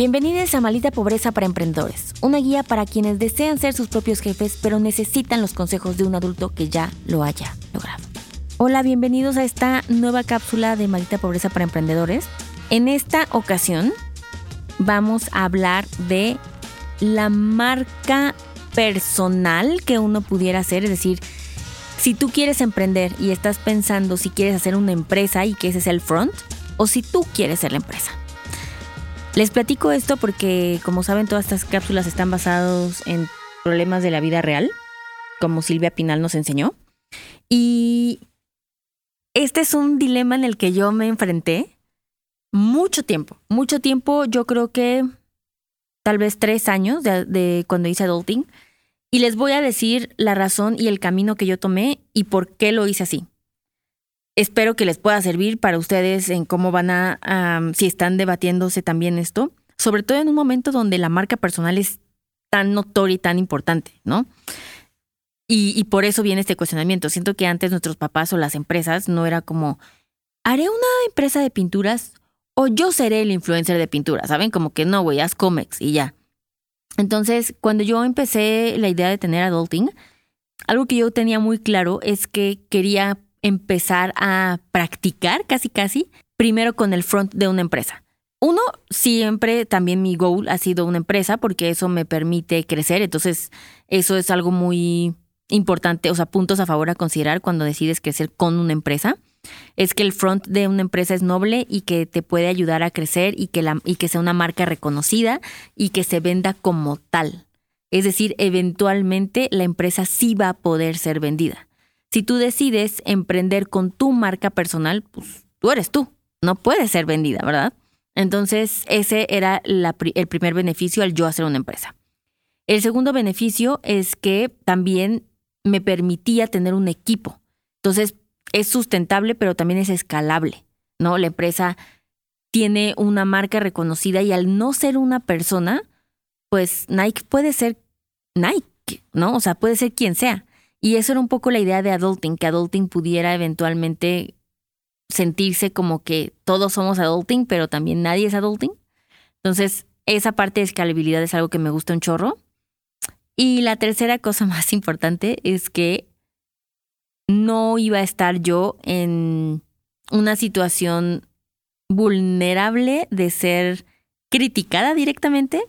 Bienvenidos a Malita Pobreza para Emprendedores, una guía para quienes desean ser sus propios jefes pero necesitan los consejos de un adulto que ya lo haya logrado. Hola, bienvenidos a esta nueva cápsula de Malita Pobreza para Emprendedores. En esta ocasión vamos a hablar de la marca personal que uno pudiera hacer, es decir, si tú quieres emprender y estás pensando si quieres hacer una empresa y que ese es el front, o si tú quieres ser la empresa. Les platico esto porque, como saben, todas estas cápsulas están basadas en problemas de la vida real, como Silvia Pinal nos enseñó. Y este es un dilema en el que yo me enfrenté mucho tiempo. Mucho tiempo, yo creo que tal vez tres años de, de cuando hice adulting. Y les voy a decir la razón y el camino que yo tomé y por qué lo hice así. Espero que les pueda servir para ustedes en cómo van a, si están debatiéndose también esto, sobre todo en un momento donde la marca personal es tan notoria y tan importante, ¿no? Y, y, por eso viene este cuestionamiento. Siento que antes nuestros papás o las empresas no era como, haré una empresa de pinturas o yo seré el influencer de pinturas, ¿saben? Como que no, güey, haz cómics y ya. Entonces, cuando yo empecé la idea de tener adulting, algo que yo tenía muy claro es que quería empezar a practicar casi casi primero con el front de una empresa. Uno, siempre también mi goal ha sido una empresa porque eso me permite crecer, entonces eso es algo muy importante, o sea, puntos a favor a considerar cuando decides crecer con una empresa. Es que el front de una empresa es noble y que te puede ayudar a crecer y que, la, y que sea una marca reconocida y que se venda como tal. Es decir, eventualmente la empresa sí va a poder ser vendida. Si tú decides emprender con tu marca personal, pues tú eres tú, no puedes ser vendida, ¿verdad? Entonces, ese era el primer beneficio al yo hacer una empresa. El segundo beneficio es que también me permitía tener un equipo. Entonces, es sustentable, pero también es escalable, ¿no? La empresa tiene una marca reconocida y al no ser una persona, pues Nike puede ser Nike, ¿no? O sea, puede ser quien sea. Y eso era un poco la idea de adulting, que adulting pudiera eventualmente sentirse como que todos somos adulting, pero también nadie es adulting. Entonces, esa parte de escalabilidad es algo que me gusta un chorro. Y la tercera cosa más importante es que no iba a estar yo en una situación vulnerable de ser criticada directamente,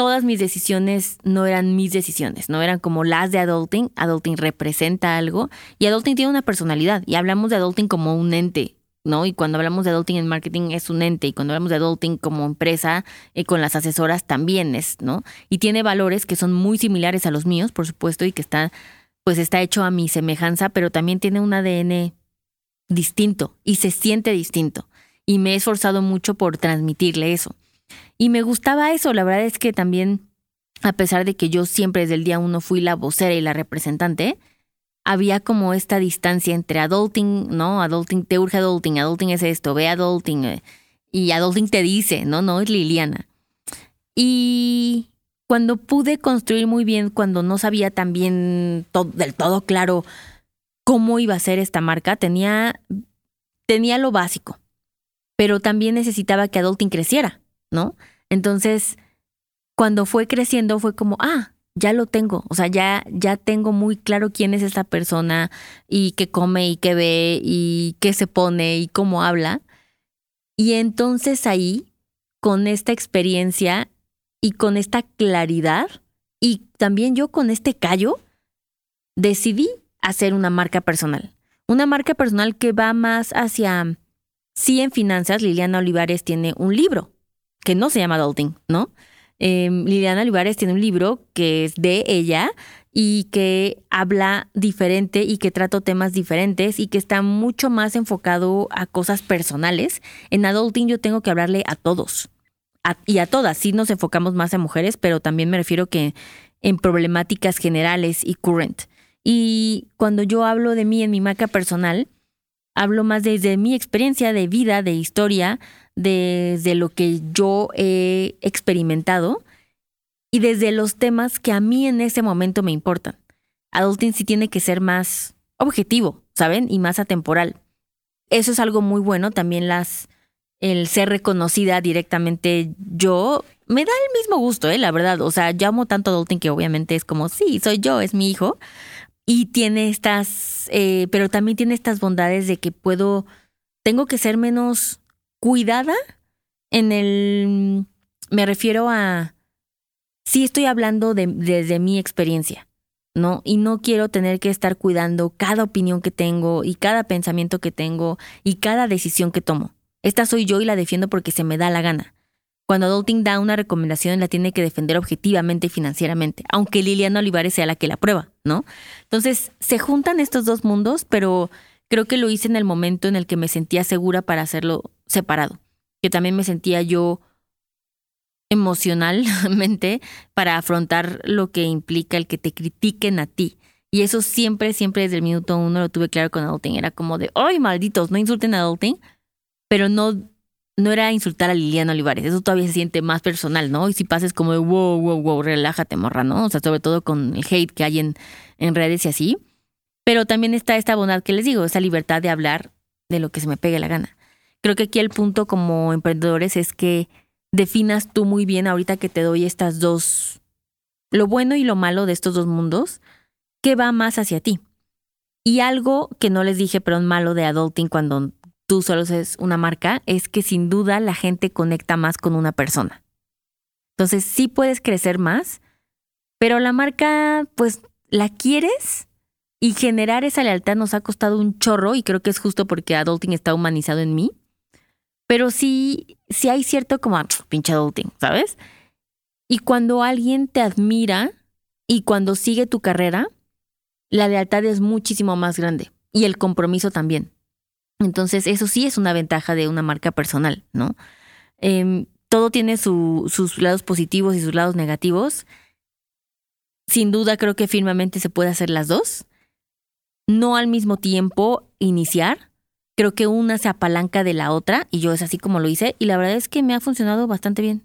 todas mis decisiones no eran mis decisiones, no eran como las de Adulting. Adulting representa algo y Adulting tiene una personalidad y hablamos de Adulting como un ente, ¿no? Y cuando hablamos de Adulting en marketing es un ente y cuando hablamos de Adulting como empresa eh, con las asesoras también es, ¿no? Y tiene valores que son muy similares a los míos, por supuesto, y que está, pues está hecho a mi semejanza, pero también tiene un ADN distinto y se siente distinto. Y me he esforzado mucho por transmitirle eso. Y me gustaba eso, la verdad es que también, a pesar de que yo siempre desde el día uno fui la vocera y la representante, había como esta distancia entre adulting, ¿no? Adulting, te urge adulting, adulting es esto, ve adulting. Eh, y adulting te dice, no, no, es Liliana. Y cuando pude construir muy bien, cuando no sabía también del todo claro cómo iba a ser esta marca, tenía, tenía lo básico, pero también necesitaba que adulting creciera. ¿No? Entonces, cuando fue creciendo fue como, ah, ya lo tengo, o sea, ya, ya tengo muy claro quién es esta persona y qué come y qué ve y qué se pone y cómo habla. Y entonces ahí, con esta experiencia y con esta claridad y también yo con este callo, decidí hacer una marca personal. Una marca personal que va más hacia, sí en finanzas, Liliana Olivares tiene un libro, que no se llama adulting, ¿no? Em, Liliana Olivares tiene un libro que es de ella y que habla diferente y que trata temas diferentes y que está mucho más enfocado a cosas personales. En adulting yo tengo que hablarle a todos y a todas. Sí nos enfocamos más en mujeres, pero también me refiero que en problemáticas generales y current. Y cuando yo hablo de mí en mi marca personal, hablo más desde mi experiencia de vida, de historia, desde lo que yo he experimentado y desde los temas que a mí en ese momento me importan. Adulting sí tiene que ser más objetivo, ¿saben? Y más atemporal. Eso es algo muy bueno. También las, el ser reconocida directamente yo me da el mismo gusto, ¿eh? La verdad. O sea, llamo tanto a Adulting que obviamente es como, sí, soy yo, es mi hijo. Y tiene estas, eh, pero también tiene estas bondades de que puedo, tengo que ser menos cuidada en el, me refiero a, sí estoy hablando de, desde mi experiencia, ¿no? Y no quiero tener que estar cuidando cada opinión que tengo y cada pensamiento que tengo y cada decisión que tomo. Esta soy yo y la defiendo porque se me da la gana. Cuando Adulting da una recomendación, la tiene que defender objetivamente y financieramente, aunque Liliana Olivares sea la que la prueba, ¿no? Entonces, se juntan estos dos mundos, pero creo que lo hice en el momento en el que me sentía segura para hacerlo separado, que también me sentía yo emocionalmente para afrontar lo que implica el que te critiquen a ti. Y eso siempre, siempre desde el minuto uno lo tuve claro con Adulting. Era como de, ¡ay, malditos! No insulten a Adulting, pero no no era insultar a Liliana Olivares, eso todavía se siente más personal, ¿no? Y si pases como de wow, wow, wow, relájate, morra, ¿no? O sea, sobre todo con el hate que hay en, en redes y así. Pero también está esta bondad que les digo, esa libertad de hablar de lo que se me pegue la gana. Creo que aquí el punto como emprendedores es que definas tú muy bien ahorita que te doy estas dos, lo bueno y lo malo de estos dos mundos, qué va más hacia ti. Y algo que no les dije, pero malo de adulting cuando tú solo es una marca, es que sin duda la gente conecta más con una persona. Entonces sí puedes crecer más, pero la marca, pues, la quieres y generar esa lealtad nos ha costado un chorro y creo que es justo porque Adulting está humanizado en mí. Pero sí, sí hay cierto como, ah, pinche Adulting, ¿sabes? Y cuando alguien te admira y cuando sigue tu carrera, la lealtad es muchísimo más grande y el compromiso también. Entonces, eso sí es una ventaja de una marca personal, ¿no? Em, todo tiene sus lados positivos y sus lados negativos. Sin duda, creo que firmemente se puede hacer las dos. No al mismo tiempo iniciar. Creo que una se apalanca de la otra y yo es así como lo hice y la verdad es que me ha funcionado bastante bien.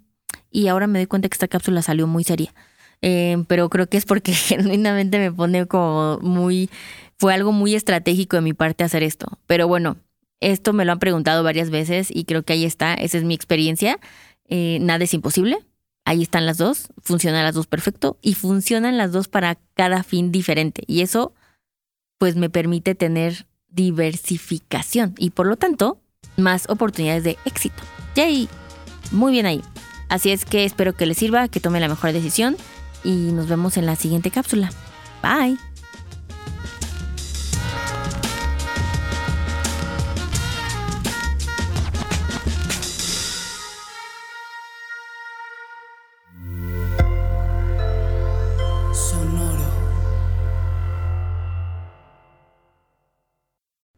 Y ahora me doy cuenta que esta cápsula salió muy seria. Em, pero creo que es porque genuinamente me pone como muy... Fue algo muy estratégico de mi parte hacer esto. Pero bueno, esto me lo han preguntado varias veces y creo que ahí está, esa es mi experiencia. Eh, nada es imposible. Ahí están las dos, funcionan las dos perfecto y funcionan las dos para cada fin diferente. Y eso pues me permite tener diversificación y por lo tanto más oportunidades de éxito. Yay, muy bien ahí. Así es que espero que les sirva, que tome la mejor decisión y nos vemos en la siguiente cápsula. Bye.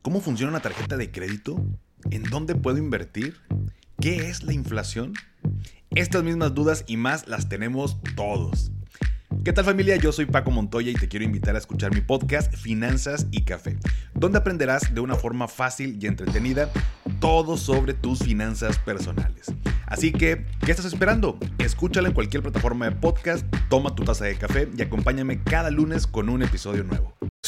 ¿Cómo funciona una tarjeta de crédito? ¿En dónde puedo invertir? ¿Qué es la inflación? Estas mismas dudas y más las tenemos todos. ¿Qué tal familia? Yo soy Paco Montoya y te quiero invitar a escuchar mi podcast Finanzas y Café, donde aprenderás de una forma fácil y entretenida todo sobre tus finanzas personales. Así que, ¿qué estás esperando? Escúchala en cualquier plataforma de podcast, toma tu taza de café y acompáñame cada lunes con un episodio nuevo.